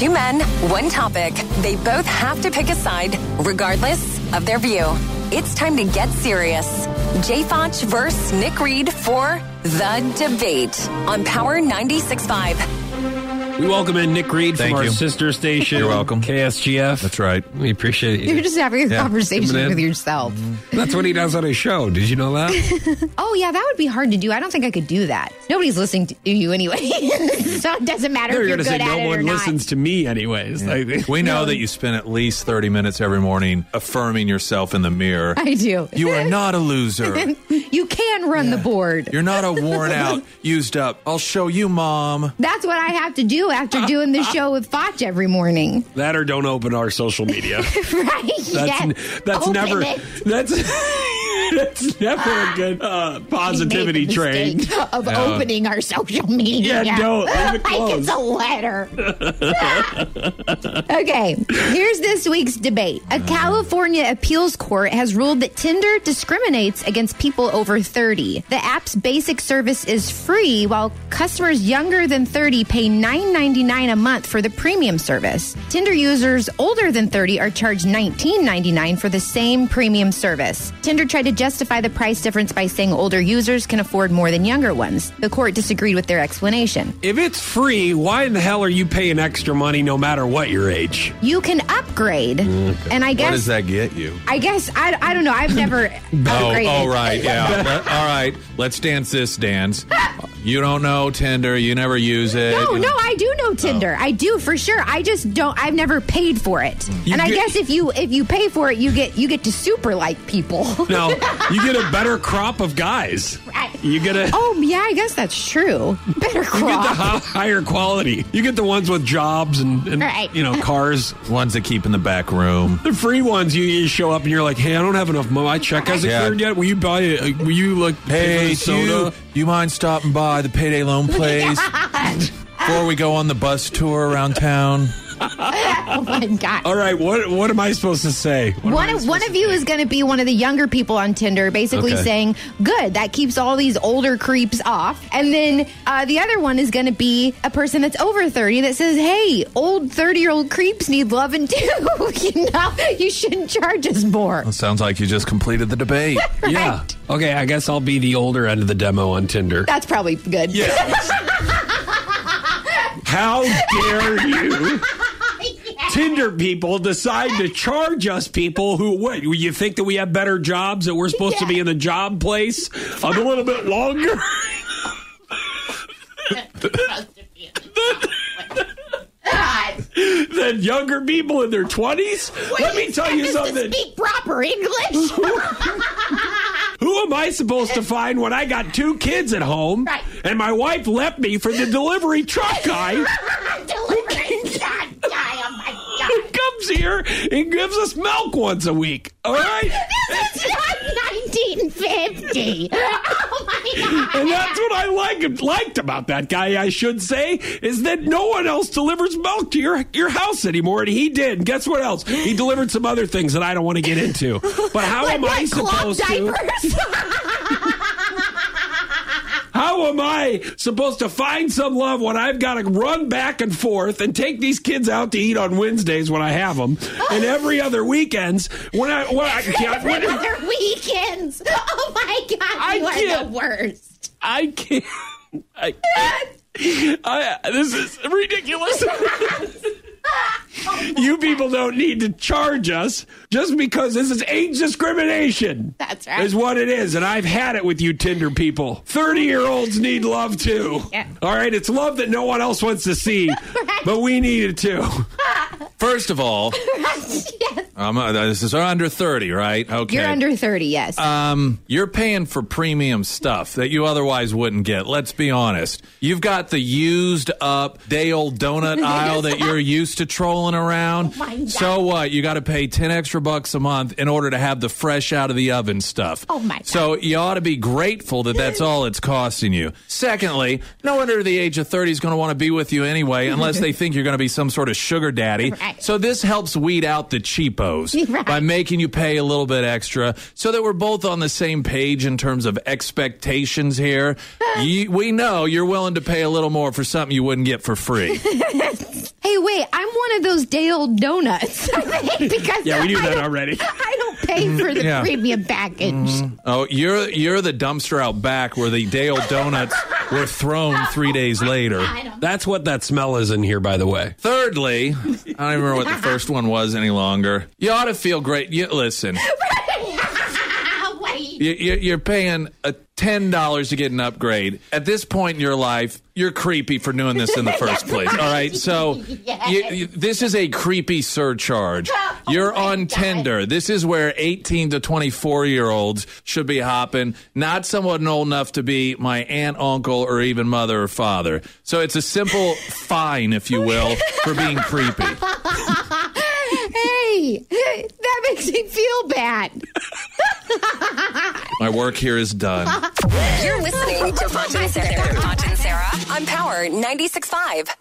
Two men, one topic. They both have to pick a side, regardless of their view. It's time to get serious. Jay Foch versus Nick Reed for The Debate on Power 96.5. We welcome in Nick Reed Thank from our sister station. You're welcome. KSGF. That's right. We appreciate you. You're just having a Yeah. conversation Coming in. with yourself. Mm-hmm. That's what he does on his show. Did you know that? Oh yeah, that would be hard to do. I don't think I could do that. Nobody's listening to you anyway, so it doesn't matter You're if you're going to good say at no it or one listens to me, anyways. Like, We know that you spend at least 30 minutes every morning affirming yourself in the mirror. I do. You are not a loser. You can run the board. You're not a worn out, used up. I'll show you, mom. That's what I have to do after doing the show with Foch every morning. that or don't open our social media. right? That's yes. that's Open never it. that's that's never a good uh, positivity train. Of opening our social media. Yeah, don't. Leave it like it's a letter. okay, here's this week's debate. A California appeals court has ruled that Tinder discriminates against people over 30. The app's basic service is free, while customers younger than 30 pay $9.99 a month for the premium service. Tinder users older than 30 are charged $19.99 for the same premium service. Tinder tried to justify the price difference by saying older users can afford more than younger ones. The court disagreed with their explanation. If it's free, why in the hell are you paying extra money no matter what your age? You can upgrade, mm, and I What guess does that get you? I guess I, I don't know. I've never oh, upgraded. all right. Yeah. all right. Let's dance this dance. You don't know Tinder. You never use it. No, no, I do know oh. Tinder. I do for sure. I just don't. I've never paid for it. Mm. You and I guess if you if you pay for it, you get you get to super like people. No, you get a better crop of guys. Right. You get a oh yeah, I guess that's true. Better quality. you get the crop. higher quality. You get the ones with jobs and, and Right. you know cars. Ones that keep in the back room. The free ones, you, you show up and you're like, "Hey, I don't have enough money. My check hasn't Yeah. cleared yet. Will you buy it? Will you like pay Hey, for the do you, soda?" you mind stopping by the payday loan place before we go on the bus tour around town? oh my god. All right, what what am I supposed to say? What One of, one of you say? is going to be one of the younger people on Tinder, basically Okay. saying, "Good, that keeps all these older creeps off." And then uh, the other one is going to be a person that's over thirty that says, "Hey, old thirty-year-old creeps need loving too. you know, you shouldn't charge us more." Well, sounds like you just completed the debate. Yeah. Okay, I guess I'll be the older end of the demo on Tinder. That's probably good. How dare you? Tinder people decide to charge us people who what you think that we have better jobs that we're supposed to be in the job place a little bit longer? Than younger people in their 20s let me tell you something. Speak proper English. who am i supposed to find when i got two kids at home Right. and my wife left me for the delivery truck guy here and gives us milk once a week all right This is not 1950. Oh my god. And that's what I like, liked about that guy, I should say, is that no one else delivers milk to your, your house anymore. And he did. And guess what else? He delivered some other things that I don't want to get into. But how Like am I supposed to? How am I supposed to find some love when I've got to run back and forth and take these kids out to eat on Wednesdays when I have them, and oh. every other weekends when I when I can't. Every When, other weekends. Oh my god, I you are the worst. I can't. I can't. I, this is ridiculous. you people don't need to charge us just because this is age discrimination. That's right. Is what it is. And I've had it with you Tinder people. 30 year olds need love too. Yeah. All right. It's love that no one else wants to see, but we need it too. First of all, yes. um, uh, this is under 30, right? Okay. You're under 30, yes. Um, you're paying for premium stuff that you otherwise wouldn't get. Let's be honest. You've got the used up day old donut aisle that you're used to trolling around. Oh my God. So what? You got to pay 10 extra bucks a month in order to have the fresh out of the oven stuff. Oh my God. So you ought to be grateful that that's all it's costing you. Secondly, no one under the age of 30 is going to want to be with you anyway unless they think you're going to be some sort of sugar daddy. Right. So this helps weed out the cheapos Right. by making you pay a little bit extra so that we're both on the same page in terms of expectations here. you, we know you're willing to pay a little more for something you wouldn't get for free. Hey, wait, I'm one of those day old donuts. I think, because Yeah, we knew I that don't- already. I don't pay for the Yeah. premium package. Mm-hmm. Oh, you're you're the dumpster out back where the day old donuts were thrown three days later. That's what that smell is in here, by the way. Thirdly, I don't even remember what the first one was any longer. You ought to feel great. You, listen, Wait. you, you- you're paying a ten dollars to get an upgrade. At this point in your life, you're creepy for doing this in the first place. All right, so you, you- this is a creepy surcharge. Oh you're on Tinder. This is where 18 to 24 year olds should be hopping, not someone old enough to be my aunt, uncle, or even mother or father. So it's a simple fine, if you will, for being creepy. Hey, that makes me feel bad. My work here is done. You're listening to and Sarah. And Sarah on Power 96.5.